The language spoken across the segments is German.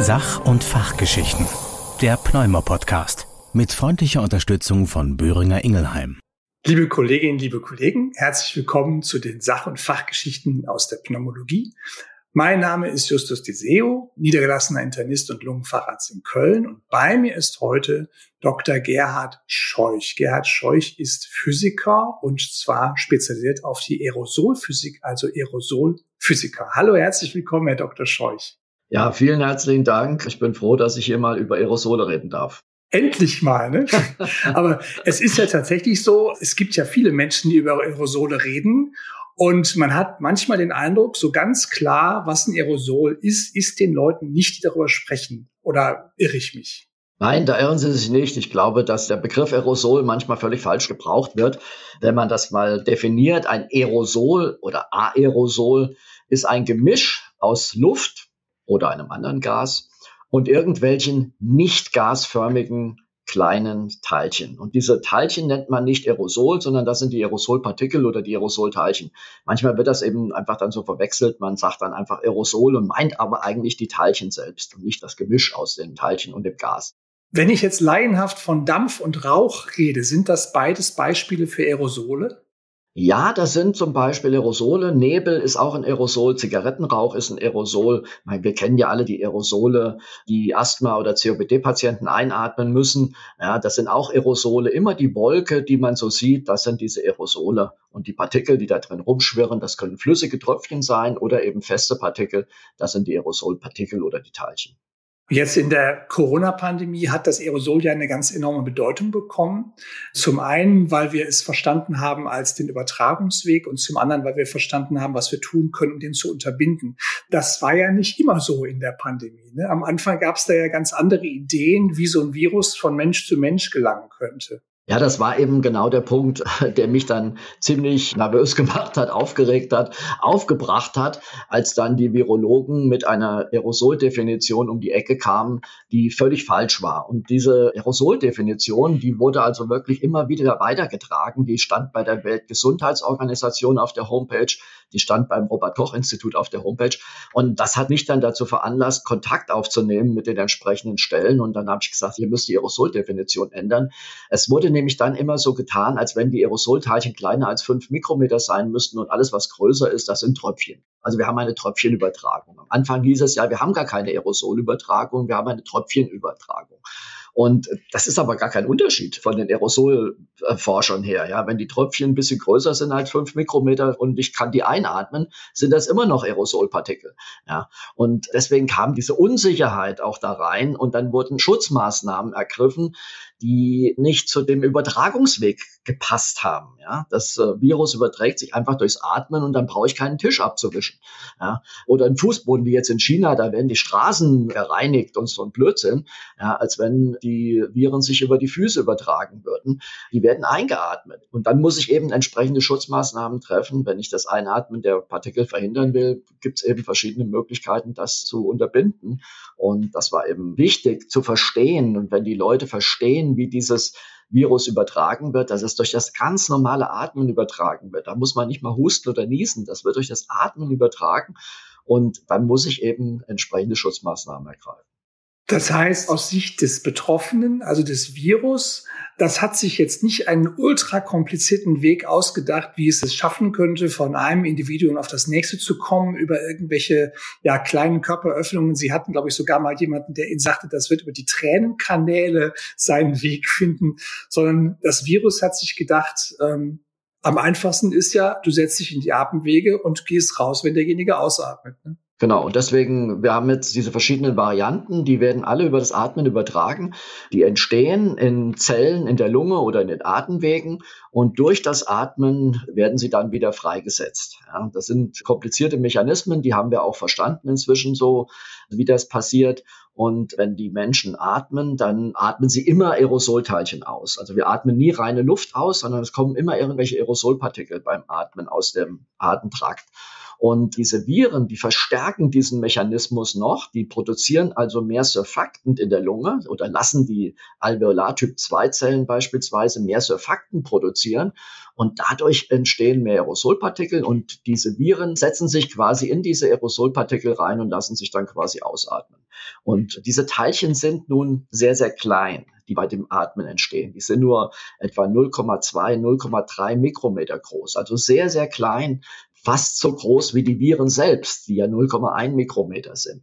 Sach- und Fachgeschichten. Der Pneumo-Podcast. Mit freundlicher Unterstützung von Böhringer Ingelheim. Liebe Kolleginnen, liebe Kollegen, herzlich willkommen zu den Sach- und Fachgeschichten aus der Pneumologie. Mein Name ist Justus Deseo, niedergelassener Internist und Lungenfacharzt in Köln. Und bei mir ist heute Dr. Gerhard Scheuch. Gerhard Scheuch ist Physiker und zwar spezialisiert auf die Aerosolphysik, also Aerosolphysiker. Hallo, herzlich willkommen, Herr Dr. Scheuch. Ja, vielen herzlichen Dank. Ich bin froh, dass ich hier mal über Aerosole reden darf. Endlich mal, ne? Aber es ist ja tatsächlich so, es gibt ja viele Menschen, die über Aerosole reden. Und man hat manchmal den Eindruck, so ganz klar, was ein Aerosol ist, ist den Leuten nicht, die darüber sprechen. Oder irre ich mich? Nein, da irren Sie sich nicht. Ich glaube, dass der Begriff Aerosol manchmal völlig falsch gebraucht wird. Wenn man das mal definiert, ein Aerosol oder Aerosol ist ein Gemisch aus Luft oder einem anderen Gas und irgendwelchen nicht gasförmigen kleinen Teilchen. Und diese Teilchen nennt man nicht Aerosol, sondern das sind die Aerosolpartikel oder die Aerosolteilchen. Manchmal wird das eben einfach dann so verwechselt. Man sagt dann einfach Aerosol und meint aber eigentlich die Teilchen selbst und nicht das Gemisch aus den Teilchen und dem Gas. Wenn ich jetzt laienhaft von Dampf und Rauch rede, sind das beides Beispiele für Aerosole? Ja, das sind zum Beispiel Aerosole. Nebel ist auch ein Aerosol. Zigarettenrauch ist ein Aerosol. Meine, wir kennen ja alle die Aerosole, die Asthma- oder COPD-Patienten einatmen müssen. Ja, das sind auch Aerosole. Immer die Wolke, die man so sieht, das sind diese Aerosole. Und die Partikel, die da drin rumschwirren, das können flüssige Tröpfchen sein oder eben feste Partikel. Das sind die Aerosolpartikel oder die Teilchen. Jetzt in der Corona-Pandemie hat das Aerosol ja eine ganz enorme Bedeutung bekommen. Zum einen, weil wir es verstanden haben als den Übertragungsweg und zum anderen, weil wir verstanden haben, was wir tun können, um den zu unterbinden. Das war ja nicht immer so in der Pandemie. Ne? Am Anfang gab es da ja ganz andere Ideen, wie so ein Virus von Mensch zu Mensch gelangen könnte. Ja, das war eben genau der Punkt, der mich dann ziemlich nervös gemacht hat, aufgeregt hat, aufgebracht hat, als dann die Virologen mit einer Aerosoldefinition um die Ecke kamen, die völlig falsch war. Und diese Aerosoldefinition, die wurde also wirklich immer wieder weitergetragen. Die stand bei der Weltgesundheitsorganisation auf der Homepage, die stand beim Robert-Koch-Institut auf der Homepage. Und das hat mich dann dazu veranlasst, Kontakt aufzunehmen mit den entsprechenden Stellen. Und dann habe ich gesagt, ihr müsst die Aerosoldefinition ändern. Es wurde nämlich dann immer so getan, als wenn die Aerosolteilchen kleiner als fünf Mikrometer sein müssten und alles, was größer ist, das sind Tröpfchen. Also wir haben eine Tröpfchenübertragung. Am Anfang hieß es ja, wir haben gar keine Aerosolübertragung, wir haben eine Tröpfchenübertragung. Und das ist aber gar kein Unterschied von den Aerosolforschern her. Ja, wenn die Tröpfchen ein bisschen größer sind als fünf Mikrometer und ich kann die einatmen, sind das immer noch Aerosolpartikel. Ja, und deswegen kam diese Unsicherheit auch da rein und dann wurden Schutzmaßnahmen ergriffen, die nicht zu dem Übertragungsweg gepasst haben. Ja, das äh, Virus überträgt sich einfach durchs Atmen und dann brauche ich keinen Tisch abzuwischen. Ja, oder ein Fußboden wie jetzt in China, da werden die Straßen gereinigt und so ein Blödsinn. Ja, als wenn die Viren sich über die Füße übertragen würden. Die werden eingeatmet und dann muss ich eben entsprechende Schutzmaßnahmen treffen. Wenn ich das Einatmen der Partikel verhindern will, gibt es eben verschiedene Möglichkeiten, das zu unterbinden. Und das war eben wichtig zu verstehen. Und wenn die Leute verstehen, sehen, wie dieses Virus übertragen wird, dass es durch das ganz normale Atmen übertragen wird. Da muss man nicht mal husten oder niesen, das wird durch das Atmen übertragen und dann muss ich eben entsprechende Schutzmaßnahmen ergreifen. Das heißt, aus Sicht des Betroffenen, also des Virus, das hat sich jetzt nicht einen ultra komplizierten Weg ausgedacht, wie es es schaffen könnte, von einem Individuum auf das nächste zu kommen, über irgendwelche ja, kleinen Körperöffnungen. Sie hatten, glaube ich, sogar mal jemanden, der Ihnen sagte, das wird über die Tränenkanäle seinen Weg finden, sondern das Virus hat sich gedacht, ähm, am einfachsten ist ja, du setzt dich in die Atemwege und gehst raus, wenn derjenige ausatmet. Ne? Genau, und deswegen, wir haben jetzt diese verschiedenen Varianten, die werden alle über das Atmen übertragen. Die entstehen in Zellen in der Lunge oder in den Atemwegen und durch das Atmen werden sie dann wieder freigesetzt. Ja, das sind komplizierte Mechanismen, die haben wir auch verstanden inzwischen so, wie das passiert. Und wenn die Menschen atmen, dann atmen sie immer Aerosolteilchen aus. Also wir atmen nie reine Luft aus, sondern es kommen immer irgendwelche Aerosolpartikel beim Atmen aus dem Atemtrakt. Und diese Viren, die verstärken diesen Mechanismus noch, die produzieren also mehr Surfaktant in der Lunge oder lassen die Alveolar-Typ-2-Zellen beispielsweise mehr Surfaktant produzieren. Und dadurch entstehen mehr Aerosolpartikel und diese Viren setzen sich quasi in diese Aerosolpartikel rein und lassen sich dann quasi ausatmen. Und diese Teilchen sind nun sehr, sehr klein, die bei dem Atmen entstehen. Die sind nur etwa 0,2, 0,3 Mikrometer groß, also sehr, sehr klein, fast so groß wie die Viren selbst, die ja 0,1 Mikrometer sind.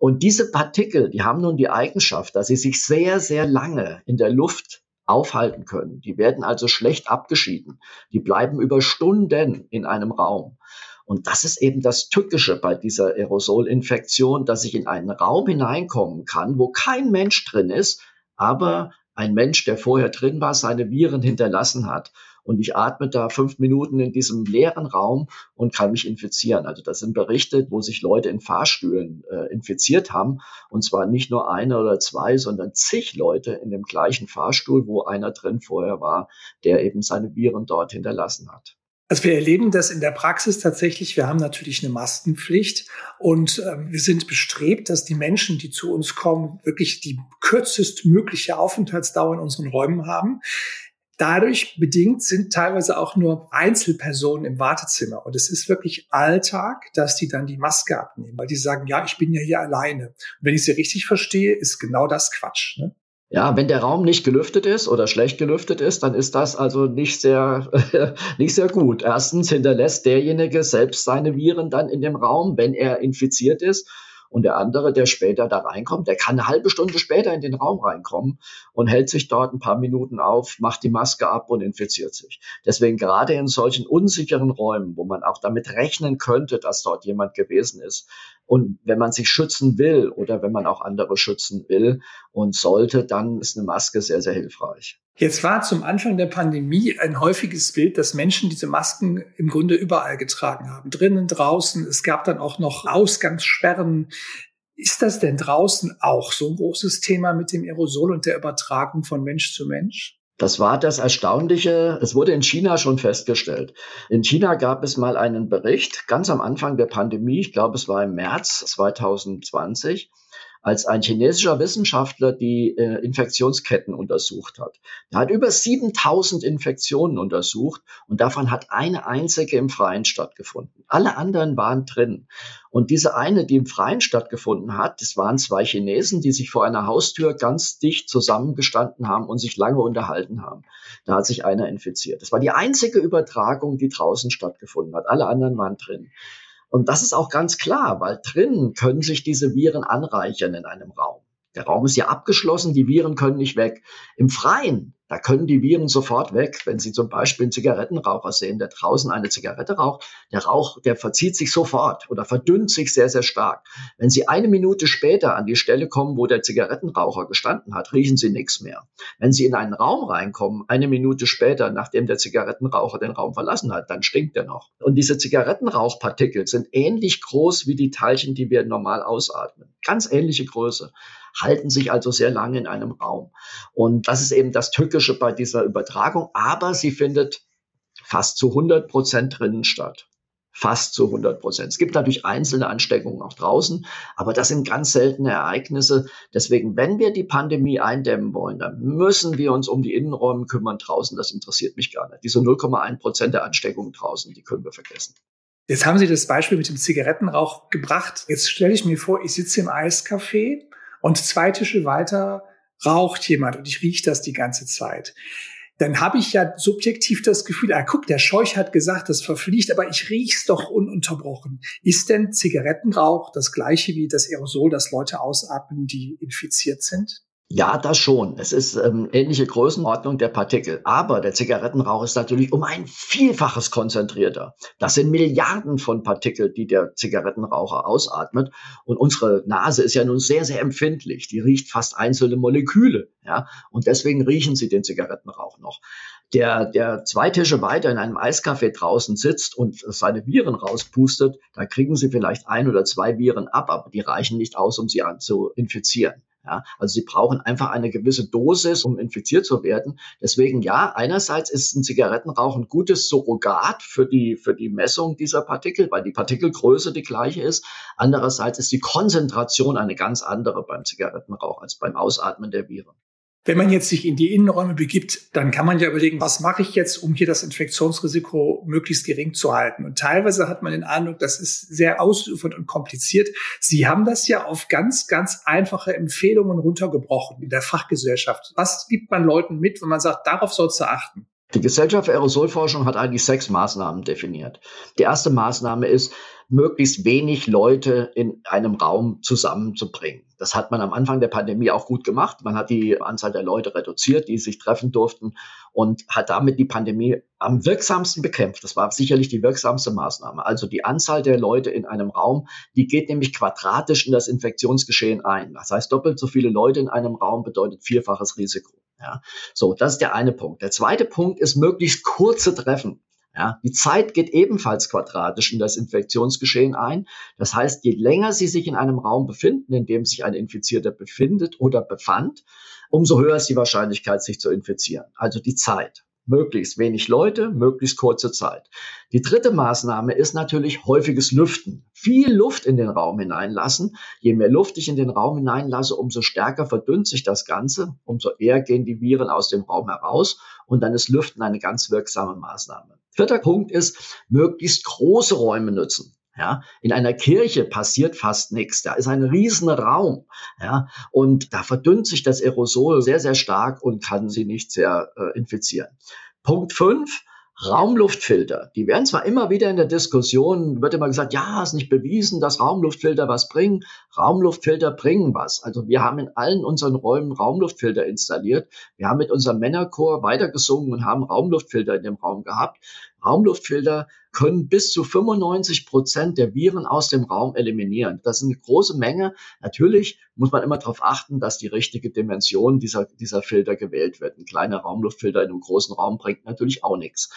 Und diese Partikel, die haben nun die Eigenschaft, dass sie sich sehr, sehr lange in der Luft aufhalten können. Die werden also schlecht abgeschieden. Die bleiben über Stunden in einem Raum. Und das ist eben das Tückische bei dieser Aerosolinfektion, dass ich in einen Raum hineinkommen kann, wo kein Mensch drin ist, aber ein Mensch, der vorher drin war, seine Viren hinterlassen hat und ich atme da fünf Minuten in diesem leeren Raum und kann mich infizieren. Also das sind Berichte, wo sich Leute in Fahrstühlen äh, infiziert haben und zwar nicht nur eine oder zwei, sondern zig Leute in dem gleichen Fahrstuhl, wo einer drin vorher war, der eben seine Viren dort hinterlassen hat. Also wir erleben das in der Praxis tatsächlich. Wir haben natürlich eine Maskenpflicht und äh, wir sind bestrebt, dass die Menschen, die zu uns kommen, wirklich die kürzestmögliche Aufenthaltsdauer in unseren Räumen haben. Dadurch bedingt sind teilweise auch nur Einzelpersonen im Wartezimmer. Und es ist wirklich Alltag, dass die dann die Maske abnehmen, weil die sagen, ja, ich bin ja hier alleine. Und wenn ich sie richtig verstehe, ist genau das Quatsch. Ne? Ja, wenn der Raum nicht gelüftet ist oder schlecht gelüftet ist, dann ist das also nicht sehr, nicht sehr gut. Erstens hinterlässt derjenige selbst seine Viren dann in dem Raum, wenn er infiziert ist. Und der andere, der später da reinkommt, der kann eine halbe Stunde später in den Raum reinkommen und hält sich dort ein paar Minuten auf, macht die Maske ab und infiziert sich. Deswegen gerade in solchen unsicheren Räumen, wo man auch damit rechnen könnte, dass dort jemand gewesen ist, und wenn man sich schützen will oder wenn man auch andere schützen will und sollte, dann ist eine Maske sehr, sehr hilfreich. Jetzt war zum Anfang der Pandemie ein häufiges Bild, dass Menschen diese Masken im Grunde überall getragen haben. Drinnen, draußen. Es gab dann auch noch Ausgangssperren. Ist das denn draußen auch so ein großes Thema mit dem Aerosol und der Übertragung von Mensch zu Mensch? Das war das Erstaunliche. Es wurde in China schon festgestellt. In China gab es mal einen Bericht ganz am Anfang der Pandemie. Ich glaube, es war im März 2020 als ein chinesischer Wissenschaftler die äh, Infektionsketten untersucht hat. Er hat über 7000 Infektionen untersucht und davon hat eine einzige im Freien stattgefunden. Alle anderen waren drin. Und diese eine, die im Freien stattgefunden hat, das waren zwei Chinesen, die sich vor einer Haustür ganz dicht zusammengestanden haben und sich lange unterhalten haben. Da hat sich einer infiziert. Das war die einzige Übertragung, die draußen stattgefunden hat. Alle anderen waren drin. Und das ist auch ganz klar, weil drinnen können sich diese Viren anreichern in einem Raum. Der Raum ist ja abgeschlossen, die Viren können nicht weg. Im Freien da können die Viren sofort weg, wenn Sie zum Beispiel einen Zigarettenraucher sehen, der draußen eine Zigarette raucht. Der Rauch, der verzieht sich sofort oder verdünnt sich sehr, sehr stark. Wenn Sie eine Minute später an die Stelle kommen, wo der Zigarettenraucher gestanden hat, riechen Sie nichts mehr. Wenn Sie in einen Raum reinkommen, eine Minute später, nachdem der Zigarettenraucher den Raum verlassen hat, dann stinkt er noch. Und diese Zigarettenrauchpartikel sind ähnlich groß wie die Teilchen, die wir normal ausatmen. Ganz ähnliche Größe halten sich also sehr lange in einem Raum. Und das ist eben das Tückische bei dieser Übertragung, aber sie findet fast zu 100 Prozent drinnen statt. Fast zu 100 Prozent. Es gibt natürlich einzelne Ansteckungen auch draußen, aber das sind ganz seltene Ereignisse. Deswegen, wenn wir die Pandemie eindämmen wollen, dann müssen wir uns um die Innenräume kümmern draußen. Das interessiert mich gar nicht. Diese 0,1 Prozent der Ansteckungen draußen, die können wir vergessen. Jetzt haben Sie das Beispiel mit dem Zigarettenrauch gebracht. Jetzt stelle ich mir vor, ich sitze im Eiscafé und zwei Tische weiter raucht jemand und ich rieche das die ganze Zeit. Dann habe ich ja subjektiv das Gefühl, ah, guck, der Scheuch hat gesagt, das verfliegt, aber ich riech's doch ununterbrochen. Ist denn Zigarettenrauch das gleiche wie das Aerosol, das Leute ausatmen, die infiziert sind? Ja, das schon. Es ist ähm, ähnliche Größenordnung der Partikel. Aber der Zigarettenrauch ist natürlich um ein Vielfaches konzentrierter. Das sind Milliarden von Partikel, die der Zigarettenraucher ausatmet. Und unsere Nase ist ja nun sehr, sehr empfindlich. Die riecht fast einzelne Moleküle. Ja? Und deswegen riechen sie den Zigarettenrauch noch. Der, der zwei Tische weiter in einem Eiscafé draußen sitzt und seine Viren rauspustet, da kriegen sie vielleicht ein oder zwei Viren ab, aber die reichen nicht aus, um sie an zu infizieren. Ja, also sie brauchen einfach eine gewisse Dosis, um infiziert zu werden. Deswegen ja, einerseits ist ein Zigarettenrauch ein gutes Surrogat für die, für die Messung dieser Partikel, weil die Partikelgröße die gleiche ist. Andererseits ist die Konzentration eine ganz andere beim Zigarettenrauch als beim Ausatmen der Viren. Wenn man jetzt sich in die Innenräume begibt, dann kann man ja überlegen, was mache ich jetzt, um hier das Infektionsrisiko möglichst gering zu halten. Und teilweise hat man den Eindruck, das ist sehr ausufernd und kompliziert. Sie haben das ja auf ganz, ganz einfache Empfehlungen runtergebrochen in der Fachgesellschaft. Was gibt man Leuten mit, wenn man sagt, darauf sollst du achten? Die Gesellschaft für Aerosolforschung hat eigentlich sechs Maßnahmen definiert. Die erste Maßnahme ist, möglichst wenig Leute in einem Raum zusammenzubringen. Das hat man am Anfang der Pandemie auch gut gemacht. Man hat die Anzahl der Leute reduziert, die sich treffen durften und hat damit die Pandemie am wirksamsten bekämpft. Das war sicherlich die wirksamste Maßnahme. Also die Anzahl der Leute in einem Raum, die geht nämlich quadratisch in das Infektionsgeschehen ein. Das heißt, doppelt so viele Leute in einem Raum bedeutet vierfaches Risiko. Ja, so, das ist der eine Punkt. Der zweite Punkt ist möglichst kurze Treffen. Ja, die Zeit geht ebenfalls quadratisch in das Infektionsgeschehen ein. Das heißt, je länger Sie sich in einem Raum befinden, in dem sich ein Infizierter befindet oder befand, umso höher ist die Wahrscheinlichkeit, sich zu infizieren. Also die Zeit. Möglichst wenig Leute, möglichst kurze Zeit. Die dritte Maßnahme ist natürlich häufiges Lüften. Viel Luft in den Raum hineinlassen. Je mehr Luft ich in den Raum hineinlasse, umso stärker verdünnt sich das Ganze, umso eher gehen die Viren aus dem Raum heraus und dann ist Lüften eine ganz wirksame Maßnahme. Vierter Punkt ist, möglichst große Räume nutzen. Ja, in einer Kirche passiert fast nichts. Da ist ein riesen Raum. Ja, und da verdünnt sich das Aerosol sehr, sehr stark und kann sie nicht sehr äh, infizieren. Punkt fünf Raumluftfilter, die werden zwar immer wieder in der Diskussion, wird immer gesagt, ja, ist nicht bewiesen, dass Raumluftfilter was bringen. Raumluftfilter bringen was. Also wir haben in allen unseren Räumen Raumluftfilter installiert. Wir haben mit unserem Männerchor weitergesungen und haben Raumluftfilter in dem Raum gehabt. Raumluftfilter können bis zu 95 Prozent der Viren aus dem Raum eliminieren. Das ist eine große Menge. Natürlich muss man immer darauf achten, dass die richtige Dimension dieser, dieser Filter gewählt wird. Ein kleiner Raumluftfilter in einem großen Raum bringt natürlich auch nichts.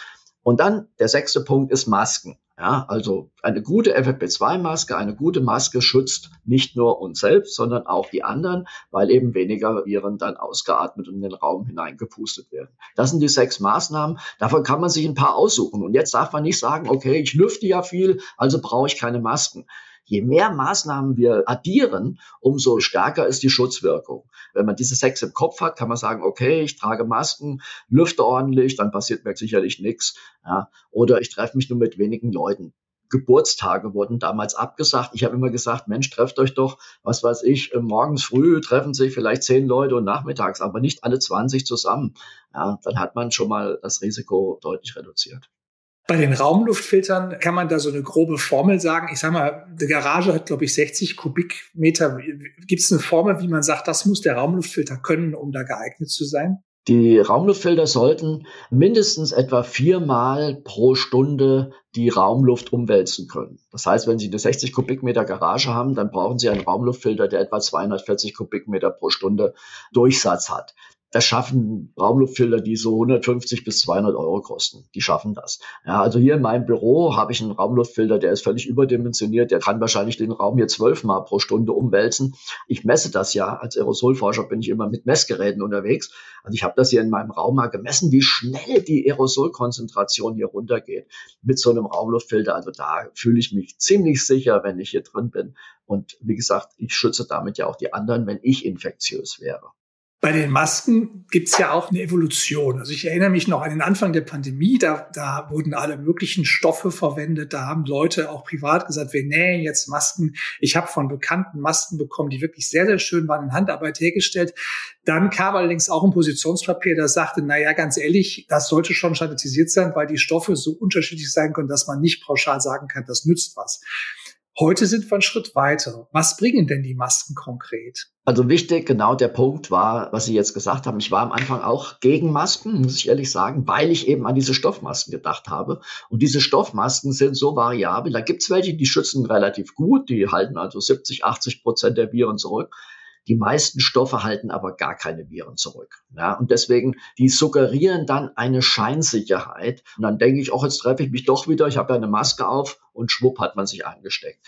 Und dann der sechste Punkt ist Masken. Ja, also eine gute FFP2-Maske, eine gute Maske schützt nicht nur uns selbst, sondern auch die anderen, weil eben weniger Viren dann ausgeatmet und in den Raum hineingepustet werden. Das sind die sechs Maßnahmen. Davon kann man sich ein paar aussuchen. Und jetzt darf man nicht sagen, okay, ich lüfte ja viel, also brauche ich keine Masken. Je mehr Maßnahmen wir addieren, umso stärker ist die Schutzwirkung. Wenn man diese sechs im Kopf hat, kann man sagen, okay, ich trage Masken, lüfte ordentlich, dann passiert mir sicherlich nichts. Ja, oder ich treffe mich nur mit wenigen Leuten. Geburtstage wurden damals abgesagt. Ich habe immer gesagt, Mensch, trefft euch doch, was weiß ich, äh, morgens früh treffen sich vielleicht zehn Leute und nachmittags, aber nicht alle 20 zusammen. Ja, dann hat man schon mal das Risiko deutlich reduziert. Bei den Raumluftfiltern kann man da so eine grobe Formel sagen. Ich sage mal, die Garage hat, glaube ich, 60 Kubikmeter. Gibt es eine Formel, wie man sagt, das muss der Raumluftfilter können, um da geeignet zu sein? Die Raumluftfilter sollten mindestens etwa viermal pro Stunde die Raumluft umwälzen können. Das heißt, wenn Sie eine 60 Kubikmeter Garage haben, dann brauchen Sie einen Raumluftfilter, der etwa 240 Kubikmeter pro Stunde Durchsatz hat. Das schaffen Raumluftfilter, die so 150 bis 200 Euro kosten. Die schaffen das. Ja, also hier in meinem Büro habe ich einen Raumluftfilter, der ist völlig überdimensioniert. Der kann wahrscheinlich den Raum hier zwölfmal pro Stunde umwälzen. Ich messe das ja. Als Aerosolforscher bin ich immer mit Messgeräten unterwegs. Also ich habe das hier in meinem Raum mal gemessen, wie schnell die Aerosolkonzentration hier runtergeht mit so einem Raumluftfilter. Also da fühle ich mich ziemlich sicher, wenn ich hier drin bin. Und wie gesagt, ich schütze damit ja auch die anderen, wenn ich infektiös wäre. Bei den Masken gibt's ja auch eine Evolution. Also ich erinnere mich noch an den Anfang der Pandemie, da, da wurden alle möglichen Stoffe verwendet. Da haben Leute auch privat gesagt, wir nähen jetzt Masken. Ich habe von Bekannten Masken bekommen, die wirklich sehr, sehr schön waren, in Handarbeit hergestellt. Dann kam allerdings auch ein Positionspapier, das sagte, na ja, ganz ehrlich, das sollte schon standardisiert sein, weil die Stoffe so unterschiedlich sein können, dass man nicht pauschal sagen kann, das nützt was. Heute sind wir einen Schritt weiter. Was bringen denn die Masken konkret? Also wichtig, genau der Punkt war, was Sie jetzt gesagt haben. Ich war am Anfang auch gegen Masken, muss ich ehrlich sagen, weil ich eben an diese Stoffmasken gedacht habe. Und diese Stoffmasken sind so variabel. Da gibt's welche, die schützen relativ gut, die halten also 70, 80 Prozent der Viren zurück. Die meisten Stoffe halten aber gar keine Viren zurück. Ja, und deswegen, die suggerieren dann eine Scheinsicherheit. Und dann denke ich, auch jetzt treffe ich mich doch wieder, ich habe ja eine Maske auf und schwupp hat man sich angesteckt.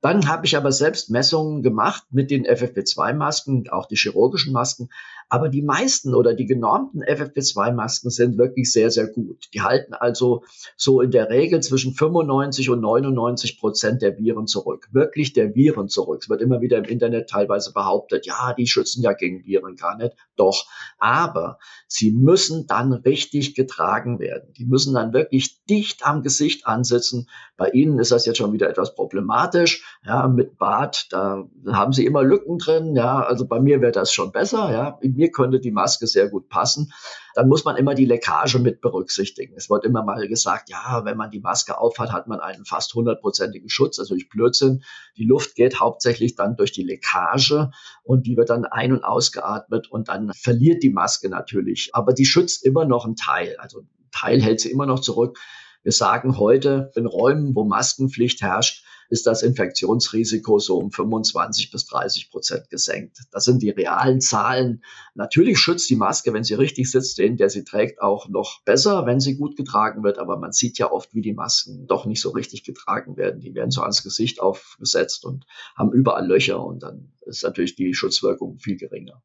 Dann habe ich aber selbst Messungen gemacht mit den FFP2-Masken, auch die chirurgischen Masken. Aber die meisten oder die genormten FFP2-Masken sind wirklich sehr, sehr gut. Die halten also so in der Regel zwischen 95 und 99 Prozent der Viren zurück. Wirklich der Viren zurück. Es wird immer wieder im Internet teilweise behauptet, ja, die schützen ja gegen Viren gar nicht. Doch. Aber sie müssen dann richtig getragen werden. Die müssen dann wirklich dicht am Gesicht ansitzen. Bei Ihnen ist das jetzt schon wieder etwas problematisch. Ja, mit Bart, da haben Sie immer Lücken drin. Ja, also bei mir wäre das schon besser. Ja, mir könnte die Maske sehr gut passen. Dann muss man immer die Leckage mit berücksichtigen. Es wird immer mal gesagt, ja, wenn man die Maske aufhat, hat man einen fast hundertprozentigen Schutz. Also ich Blödsinn. Die Luft geht hauptsächlich dann durch die Leckage und die wird dann ein- und ausgeatmet und dann verliert die Maske natürlich. Aber die schützt immer noch einen Teil. Also ein Teil hält sie immer noch zurück. Wir sagen heute in Räumen, wo Maskenpflicht herrscht, ist das Infektionsrisiko so um 25 bis 30 Prozent gesenkt. Das sind die realen Zahlen. Natürlich schützt die Maske, wenn sie richtig sitzt, den, der sie trägt, auch noch besser, wenn sie gut getragen wird. Aber man sieht ja oft, wie die Masken doch nicht so richtig getragen werden. Die werden so ans Gesicht aufgesetzt und haben überall Löcher und dann ist natürlich die Schutzwirkung viel geringer.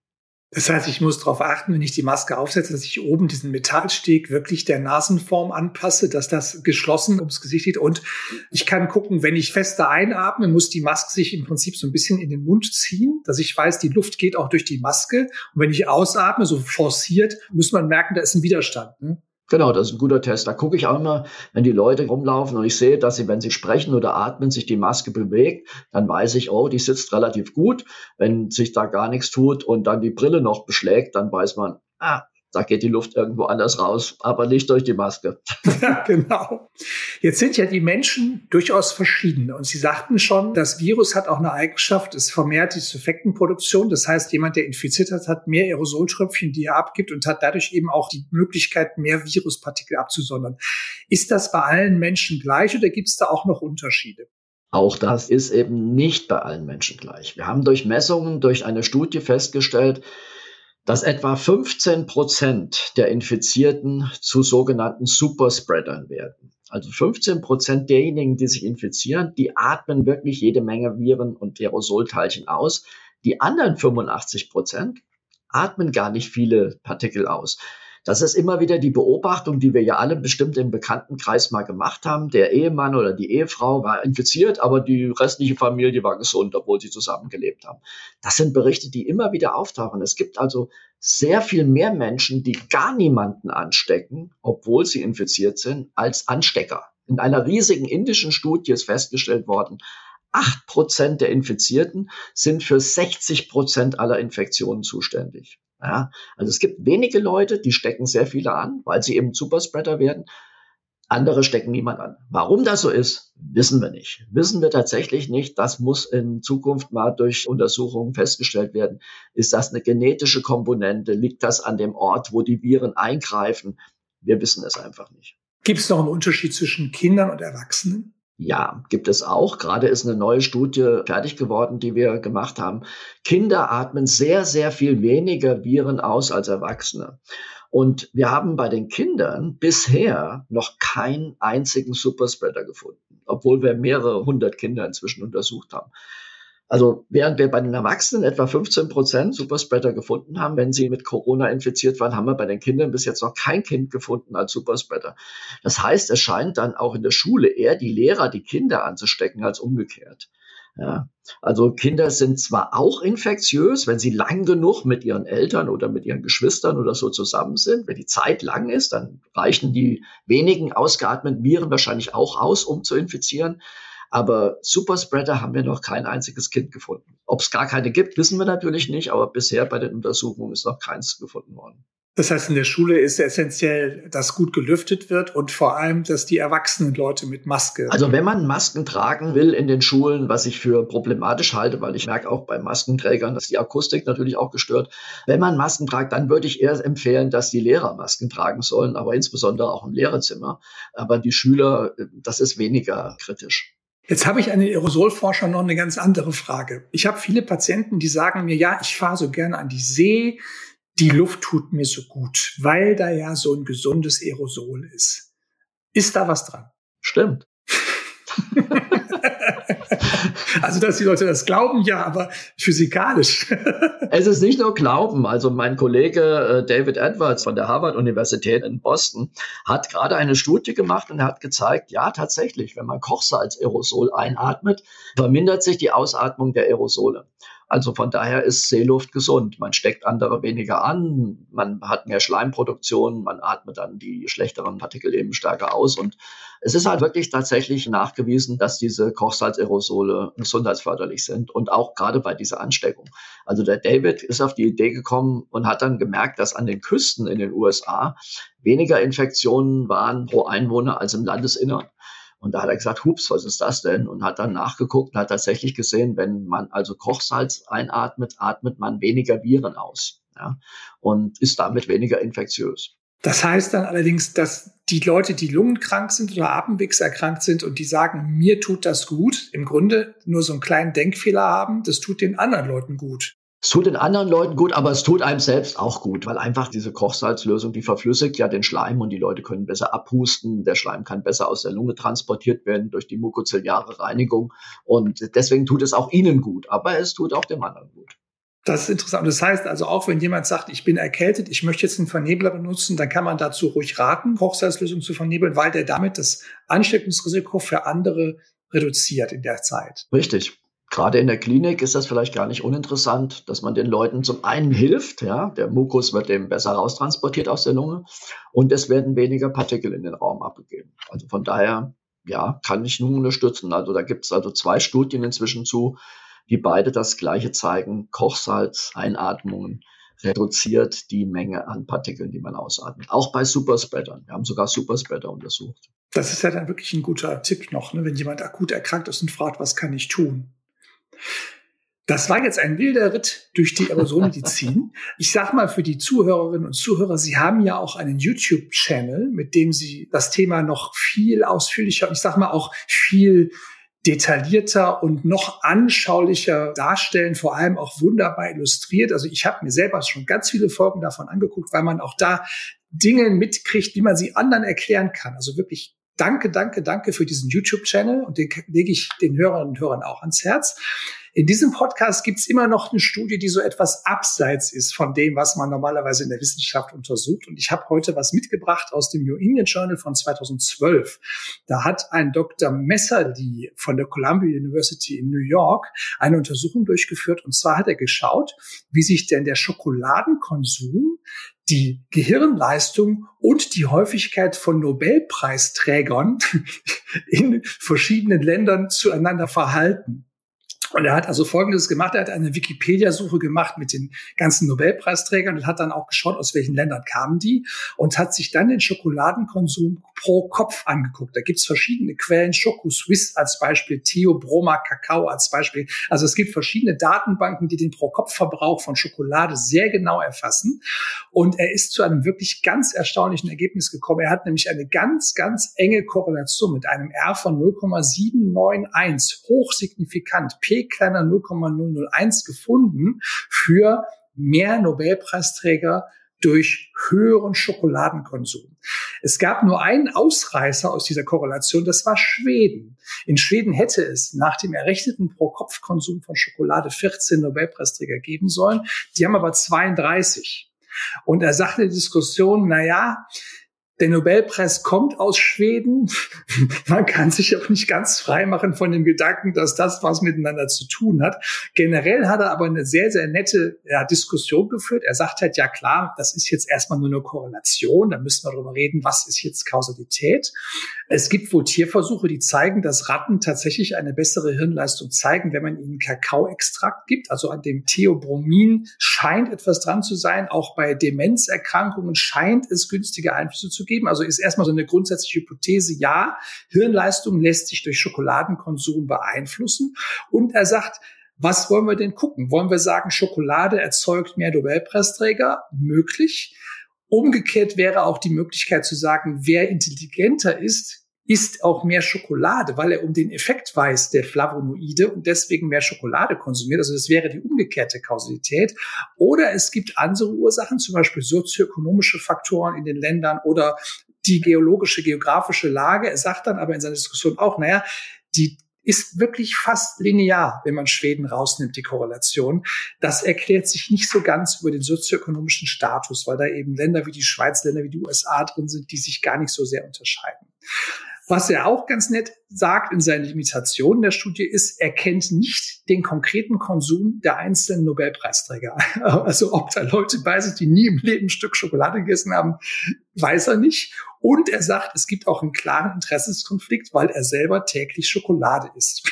Das heißt, ich muss darauf achten, wenn ich die Maske aufsetze, dass ich oben diesen Metallsteg wirklich der Nasenform anpasse, dass das geschlossen ums Gesicht liegt. Und ich kann gucken, wenn ich fester einatme, muss die Maske sich im Prinzip so ein bisschen in den Mund ziehen, dass ich weiß, die Luft geht auch durch die Maske. Und wenn ich ausatme, so forciert, muss man merken, da ist ein Widerstand. Ne? Genau, das ist ein guter Test. Da gucke ich auch immer, wenn die Leute rumlaufen und ich sehe, dass sie, wenn sie sprechen oder atmen, sich die Maske bewegt, dann weiß ich, oh, die sitzt relativ gut. Wenn sich da gar nichts tut und dann die Brille noch beschlägt, dann weiß man, ah, da geht die Luft irgendwo anders raus, aber nicht durch die Maske. Ja, genau. Jetzt sind ja die Menschen durchaus verschieden. Und Sie sagten schon, das Virus hat auch eine Eigenschaft, es vermehrt die Suffektenproduktion. Das heißt, jemand, der infiziert hat, hat mehr Aerosoltröpfchen, die er abgibt und hat dadurch eben auch die Möglichkeit, mehr Viruspartikel abzusondern. Ist das bei allen Menschen gleich oder gibt es da auch noch Unterschiede? Auch das ist eben nicht bei allen Menschen gleich. Wir haben durch Messungen, durch eine Studie festgestellt, dass etwa 15 Prozent der Infizierten zu sogenannten Superspreadern werden. Also 15 Prozent derjenigen, die sich infizieren, die atmen wirklich jede Menge Viren und Aerosolteilchen aus. Die anderen 85 Prozent atmen gar nicht viele Partikel aus. Das ist immer wieder die Beobachtung, die wir ja alle bestimmt im Bekanntenkreis mal gemacht haben. Der Ehemann oder die Ehefrau war infiziert, aber die restliche Familie war gesund, obwohl sie zusammengelebt haben. Das sind Berichte, die immer wieder auftauchen. Es gibt also sehr viel mehr Menschen, die gar niemanden anstecken, obwohl sie infiziert sind, als Anstecker. In einer riesigen indischen Studie ist festgestellt worden, acht Prozent der Infizierten sind für 60 Prozent aller Infektionen zuständig. Ja, also es gibt wenige Leute, die stecken sehr viele an, weil sie eben Superspreader werden. Andere stecken niemand an. Warum das so ist, wissen wir nicht. Wissen wir tatsächlich nicht. Das muss in Zukunft mal durch Untersuchungen festgestellt werden. Ist das eine genetische Komponente? Liegt das an dem Ort, wo die Viren eingreifen? Wir wissen es einfach nicht. Gibt es noch einen Unterschied zwischen Kindern und Erwachsenen? Ja, gibt es auch. Gerade ist eine neue Studie fertig geworden, die wir gemacht haben. Kinder atmen sehr, sehr viel weniger Viren aus als Erwachsene. Und wir haben bei den Kindern bisher noch keinen einzigen Superspreader gefunden, obwohl wir mehrere hundert Kinder inzwischen untersucht haben. Also während wir bei den Erwachsenen etwa 15 Prozent Superspreader gefunden haben, wenn sie mit Corona infiziert waren, haben wir bei den Kindern bis jetzt noch kein Kind gefunden als Superspreader. Das heißt, es scheint dann auch in der Schule eher die Lehrer die Kinder anzustecken als umgekehrt. Ja, also Kinder sind zwar auch infektiös, wenn sie lang genug mit ihren Eltern oder mit ihren Geschwistern oder so zusammen sind. Wenn die Zeit lang ist, dann reichen die wenigen ausgeatmeten Viren wahrscheinlich auch aus, um zu infizieren. Aber Superspreader haben wir noch kein einziges Kind gefunden. Ob es gar keine gibt, wissen wir natürlich nicht, aber bisher bei den Untersuchungen ist noch keins gefunden worden. Das heißt, in der Schule ist essentiell, dass gut gelüftet wird und vor allem, dass die erwachsenen Leute mit Maske. Also wenn man Masken tragen will in den Schulen, was ich für problematisch halte, weil ich merke auch bei Maskenträgern, dass die Akustik natürlich auch gestört. Wenn man Masken tragt, dann würde ich eher empfehlen, dass die Lehrer Masken tragen sollen, aber insbesondere auch im Lehrerzimmer. Aber die Schüler, das ist weniger kritisch. Jetzt habe ich an den Aerosolforscher noch eine ganz andere Frage. Ich habe viele Patienten, die sagen mir, ja, ich fahre so gerne an die See, die Luft tut mir so gut, weil da ja so ein gesundes Aerosol ist. Ist da was dran? Stimmt. also, dass die Leute das glauben, ja, aber physikalisch. es ist nicht nur Glauben. Also mein Kollege äh, David Edwards von der Harvard-Universität in Boston hat gerade eine Studie gemacht und hat gezeigt, ja, tatsächlich, wenn man Kochsalz Aerosol einatmet, vermindert sich die Ausatmung der Aerosole. Also von daher ist Seeluft gesund. Man steckt andere weniger an, man hat mehr Schleimproduktion, man atmet dann die schlechteren Partikel eben stärker aus. Und es ist halt wirklich tatsächlich nachgewiesen, dass diese Kochsalzaerosole gesundheitsförderlich sind und auch gerade bei dieser Ansteckung. Also der David ist auf die Idee gekommen und hat dann gemerkt, dass an den Küsten in den USA weniger Infektionen waren pro Einwohner als im Landesinnern. Und da hat er gesagt, hups, was ist das denn? Und hat dann nachgeguckt und hat tatsächlich gesehen, wenn man also Kochsalz einatmet, atmet man weniger Viren aus. Ja, und ist damit weniger infektiös. Das heißt dann allerdings, dass die Leute, die lungenkrank sind oder atemwegserkrankt sind und die sagen, mir tut das gut, im Grunde nur so einen kleinen Denkfehler haben, das tut den anderen Leuten gut. Es tut den anderen Leuten gut, aber es tut einem selbst auch gut, weil einfach diese Kochsalzlösung, die verflüssigt ja den Schleim und die Leute können besser abhusten. Der Schleim kann besser aus der Lunge transportiert werden durch die mukoziliare Reinigung. Und deswegen tut es auch ihnen gut, aber es tut auch dem anderen gut. Das ist interessant. Das heißt also auch, wenn jemand sagt, ich bin erkältet, ich möchte jetzt einen Vernebler benutzen, dann kann man dazu ruhig raten, Kochsalzlösung zu vernebeln, weil der damit das Ansteckungsrisiko für andere reduziert in der Zeit. Richtig. Gerade in der Klinik ist das vielleicht gar nicht uninteressant, dass man den Leuten zum einen hilft, ja, der Mukus wird eben besser raustransportiert aus der Lunge und es werden weniger Partikel in den Raum abgegeben. Also von daher, ja, kann ich nur unterstützen. Also da gibt es also zwei Studien inzwischen zu, die beide das Gleiche zeigen. Kochsalz, Einatmungen reduziert die Menge an Partikeln, die man ausatmet. Auch bei Superspreadern. Wir haben sogar Superspreader untersucht. Das ist ja dann wirklich ein guter Tipp noch, ne? wenn jemand akut erkrankt ist und fragt, was kann ich tun? Das war jetzt ein wilder Ritt durch die Aerosolmedizin. Ich sag mal für die Zuhörerinnen und Zuhörer, Sie haben ja auch einen YouTube-Channel, mit dem Sie das Thema noch viel ausführlicher, ich sag mal auch viel detaillierter und noch anschaulicher darstellen, vor allem auch wunderbar illustriert. Also ich habe mir selber schon ganz viele Folgen davon angeguckt, weil man auch da Dinge mitkriegt, wie man sie anderen erklären kann. Also wirklich danke, danke, danke für diesen YouTube-Channel und den lege ich den Hörerinnen und Hörern auch ans Herz. In diesem Podcast gibt's immer noch eine Studie, die so etwas abseits ist von dem, was man normalerweise in der Wissenschaft untersucht. Und ich habe heute was mitgebracht aus dem New England Journal von 2012. Da hat ein Dr. Messerly von der Columbia University in New York eine Untersuchung durchgeführt. Und zwar hat er geschaut, wie sich denn der Schokoladenkonsum die Gehirnleistung und die Häufigkeit von Nobelpreisträgern in verschiedenen Ländern zueinander verhalten. Und er hat also Folgendes gemacht. Er hat eine Wikipedia-Suche gemacht mit den ganzen Nobelpreisträgern und hat dann auch geschaut, aus welchen Ländern kamen die und hat sich dann den Schokoladenkonsum pro Kopf angeguckt. Da gibt's verschiedene Quellen. Schoko Swiss als Beispiel, Theo Broma Kakao als Beispiel. Also es gibt verschiedene Datenbanken, die den Pro-Kopf-Verbrauch von Schokolade sehr genau erfassen. Und er ist zu einem wirklich ganz erstaunlichen Ergebnis gekommen. Er hat nämlich eine ganz, ganz enge Korrelation mit einem R von 0,791, hochsignifikant, P kleiner 0,001 gefunden für mehr Nobelpreisträger durch höheren Schokoladenkonsum. Es gab nur einen Ausreißer aus dieser Korrelation, das war Schweden. In Schweden hätte es nach dem errechneten Pro-Kopf-Konsum von Schokolade 14 Nobelpreisträger geben sollen. Die haben aber 32. Und er sagte in der Diskussion, na ja, der Nobelpreis kommt aus Schweden. Man kann sich auch nicht ganz frei machen von dem Gedanken, dass das was miteinander zu tun hat. Generell hat er aber eine sehr, sehr nette ja, Diskussion geführt. Er sagt halt, ja klar, das ist jetzt erstmal nur eine Korrelation. Da müssen wir darüber reden, was ist jetzt Kausalität. Es gibt wohl Tierversuche, die zeigen, dass Ratten tatsächlich eine bessere Hirnleistung zeigen, wenn man ihnen Kakaoextrakt gibt. Also an dem Theobromin scheint etwas dran zu sein. Auch bei Demenzerkrankungen scheint es günstige Einflüsse zu geben. Also ist erstmal so eine grundsätzliche Hypothese, ja, Hirnleistung lässt sich durch Schokoladenkonsum beeinflussen. Und er sagt, was wollen wir denn gucken? Wollen wir sagen, Schokolade erzeugt mehr Nobelpreisträger? Möglich. Umgekehrt wäre auch die Möglichkeit zu sagen, wer intelligenter ist, isst auch mehr Schokolade, weil er um den Effekt weiß der Flavonoide und deswegen mehr Schokolade konsumiert. Also das wäre die umgekehrte Kausalität. Oder es gibt andere Ursachen, zum Beispiel sozioökonomische Faktoren in den Ländern oder die geologische, geografische Lage. Er sagt dann aber in seiner Diskussion auch, naja, die ist wirklich fast linear, wenn man Schweden rausnimmt, die Korrelation. Das erklärt sich nicht so ganz über den sozioökonomischen Status, weil da eben Länder wie die Schweiz, Länder wie die USA drin sind, die sich gar nicht so sehr unterscheiden. Was er auch ganz nett sagt in seinen Limitationen der Studie ist, er kennt nicht den konkreten Konsum der einzelnen Nobelpreisträger. Also ob da Leute bei sind, die nie im Leben ein Stück Schokolade gegessen haben, weiß er nicht. Und er sagt, es gibt auch einen klaren Interessenskonflikt, weil er selber täglich Schokolade isst.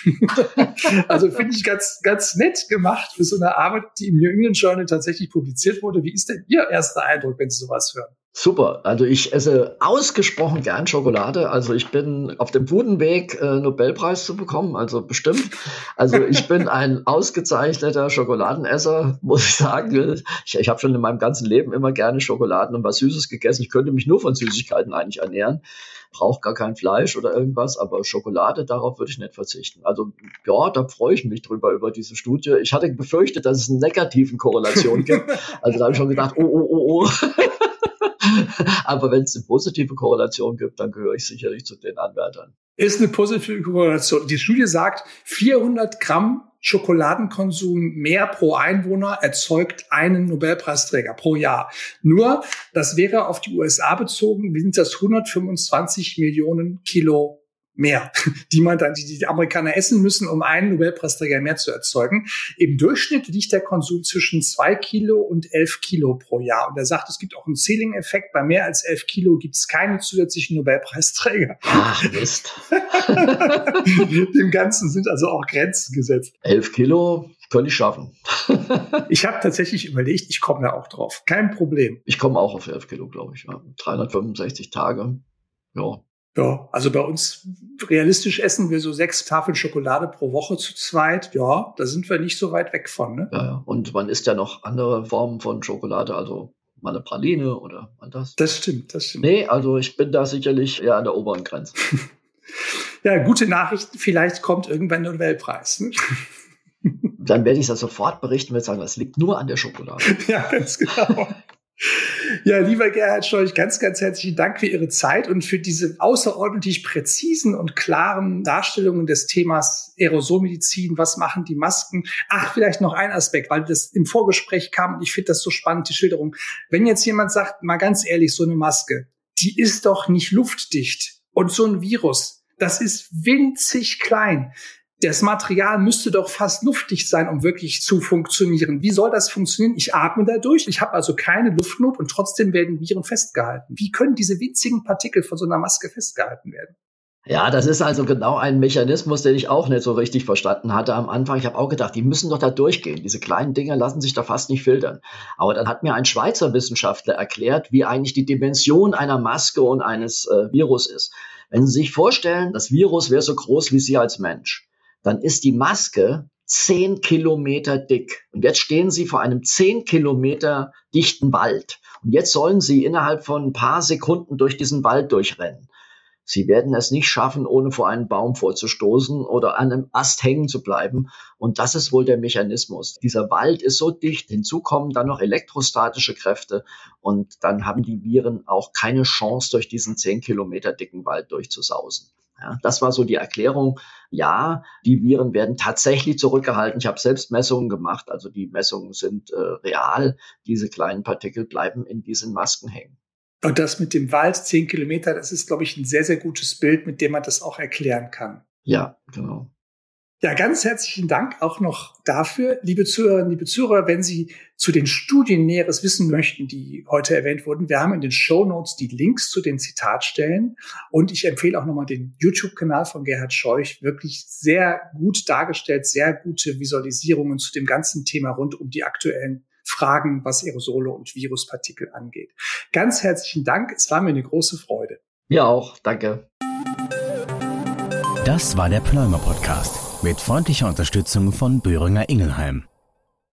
also finde ich ganz, ganz nett gemacht für so eine Arbeit, die im New England Journal tatsächlich publiziert wurde. Wie ist denn Ihr erster Eindruck, wenn Sie sowas hören? Super. Also ich esse ausgesprochen gern Schokolade. Also ich bin auf dem guten Weg, äh, Nobelpreis zu bekommen. Also bestimmt. Also ich bin ein ausgezeichneter Schokoladenesser, muss ich sagen. Ich, ich habe schon in meinem ganzen Leben immer gerne Schokoladen und was Süßes gegessen. Ich könnte mich nur von Süßigkeiten eigentlich ernähren. Brauche gar kein Fleisch oder irgendwas, aber Schokolade, darauf würde ich nicht verzichten. Also ja, da freue ich mich drüber über diese Studie. Ich hatte befürchtet, dass es eine negativen Korrelation gibt. Also da habe ich schon gedacht, oh, oh, oh, oh. Aber wenn es eine positive Korrelation gibt, dann gehöre ich sicherlich zu den Anwärtern. Ist eine positive Korrelation. Die Studie sagt, 400 Gramm Schokoladenkonsum mehr pro Einwohner erzeugt einen Nobelpreisträger pro Jahr. Nur, das wäre auf die USA bezogen, sind das 125 Millionen Kilo mehr, die man dann, die, die Amerikaner essen müssen, um einen Nobelpreisträger mehr zu erzeugen. Im Durchschnitt liegt der Konsum zwischen zwei Kilo und elf Kilo pro Jahr. Und er sagt, es gibt auch einen Ceiling-Effekt. Bei mehr als elf Kilo gibt es keine zusätzlichen Nobelpreisträger. Ach, Mist. Dem Ganzen sind also auch Grenzen gesetzt. Elf Kilo könnte ich schaffen. ich habe tatsächlich überlegt, ich komme da auch drauf. Kein Problem. Ich komme auch auf elf Kilo, glaube ich. Ja. 365 Tage. Ja, ja, also bei uns realistisch essen wir so sechs Tafeln Schokolade pro Woche zu zweit. Ja, da sind wir nicht so weit weg von. Ne? Ja, und man isst ja noch andere Formen von Schokolade, also mal eine Praline oder mal das. Das stimmt, das stimmt. Nee, also ich bin da sicherlich eher an der oberen Grenze. ja, gute Nachricht, vielleicht kommt irgendwann der Nobelpreis. Ne? Dann werde ich das sofort berichten und sagen, das liegt nur an der Schokolade. ja, ganz genau. Ja, lieber Gerhard Storch, ganz, ganz herzlichen Dank für Ihre Zeit und für diese außerordentlich präzisen und klaren Darstellungen des Themas Aerosolmedizin. Was machen die Masken? Ach, vielleicht noch ein Aspekt, weil das im Vorgespräch kam und ich finde das so spannend, die Schilderung. Wenn jetzt jemand sagt, mal ganz ehrlich, so eine Maske, die ist doch nicht luftdicht. Und so ein Virus, das ist winzig klein das Material müsste doch fast luftdicht sein, um wirklich zu funktionieren. Wie soll das funktionieren? Ich atme dadurch, ich habe also keine Luftnot und trotzdem werden Viren festgehalten. Wie können diese winzigen Partikel von so einer Maske festgehalten werden? Ja, das ist also genau ein Mechanismus, den ich auch nicht so richtig verstanden hatte am Anfang. Ich habe auch gedacht, die müssen doch da durchgehen. Diese kleinen Dinger lassen sich da fast nicht filtern. Aber dann hat mir ein Schweizer Wissenschaftler erklärt, wie eigentlich die Dimension einer Maske und eines äh, Virus ist. Wenn Sie sich vorstellen, das Virus wäre so groß wie Sie als Mensch dann ist die Maske zehn Kilometer dick. Und jetzt stehen Sie vor einem zehn Kilometer dichten Wald. Und jetzt sollen Sie innerhalb von ein paar Sekunden durch diesen Wald durchrennen. Sie werden es nicht schaffen, ohne vor einen Baum vorzustoßen oder an einem Ast hängen zu bleiben. Und das ist wohl der Mechanismus. Dieser Wald ist so dicht, hinzu kommen dann noch elektrostatische Kräfte und dann haben die Viren auch keine Chance, durch diesen zehn Kilometer dicken Wald durchzusausen. Ja, das war so die Erklärung. Ja, die Viren werden tatsächlich zurückgehalten. Ich habe selbst Messungen gemacht, also die Messungen sind äh, real. Diese kleinen Partikel bleiben in diesen Masken hängen. Und das mit dem Wald, zehn Kilometer, das ist, glaube ich, ein sehr, sehr gutes Bild, mit dem man das auch erklären kann. Ja, genau. Ja, ganz herzlichen Dank auch noch dafür, liebe Zuhörerinnen, liebe Zuhörer, wenn Sie zu den Studien Näheres wissen möchten, die heute erwähnt wurden. Wir haben in den Show Notes die Links zu den Zitatstellen und ich empfehle auch nochmal den YouTube-Kanal von Gerhard Scheuch. Wirklich sehr gut dargestellt, sehr gute Visualisierungen zu dem ganzen Thema rund um die aktuellen Fragen, was Aerosole und Viruspartikel angeht. Ganz herzlichen Dank. Es war mir eine große Freude. Mir auch. Danke. Das war der Pneumer Podcast mit freundlicher Unterstützung von Böhringer Ingelheim.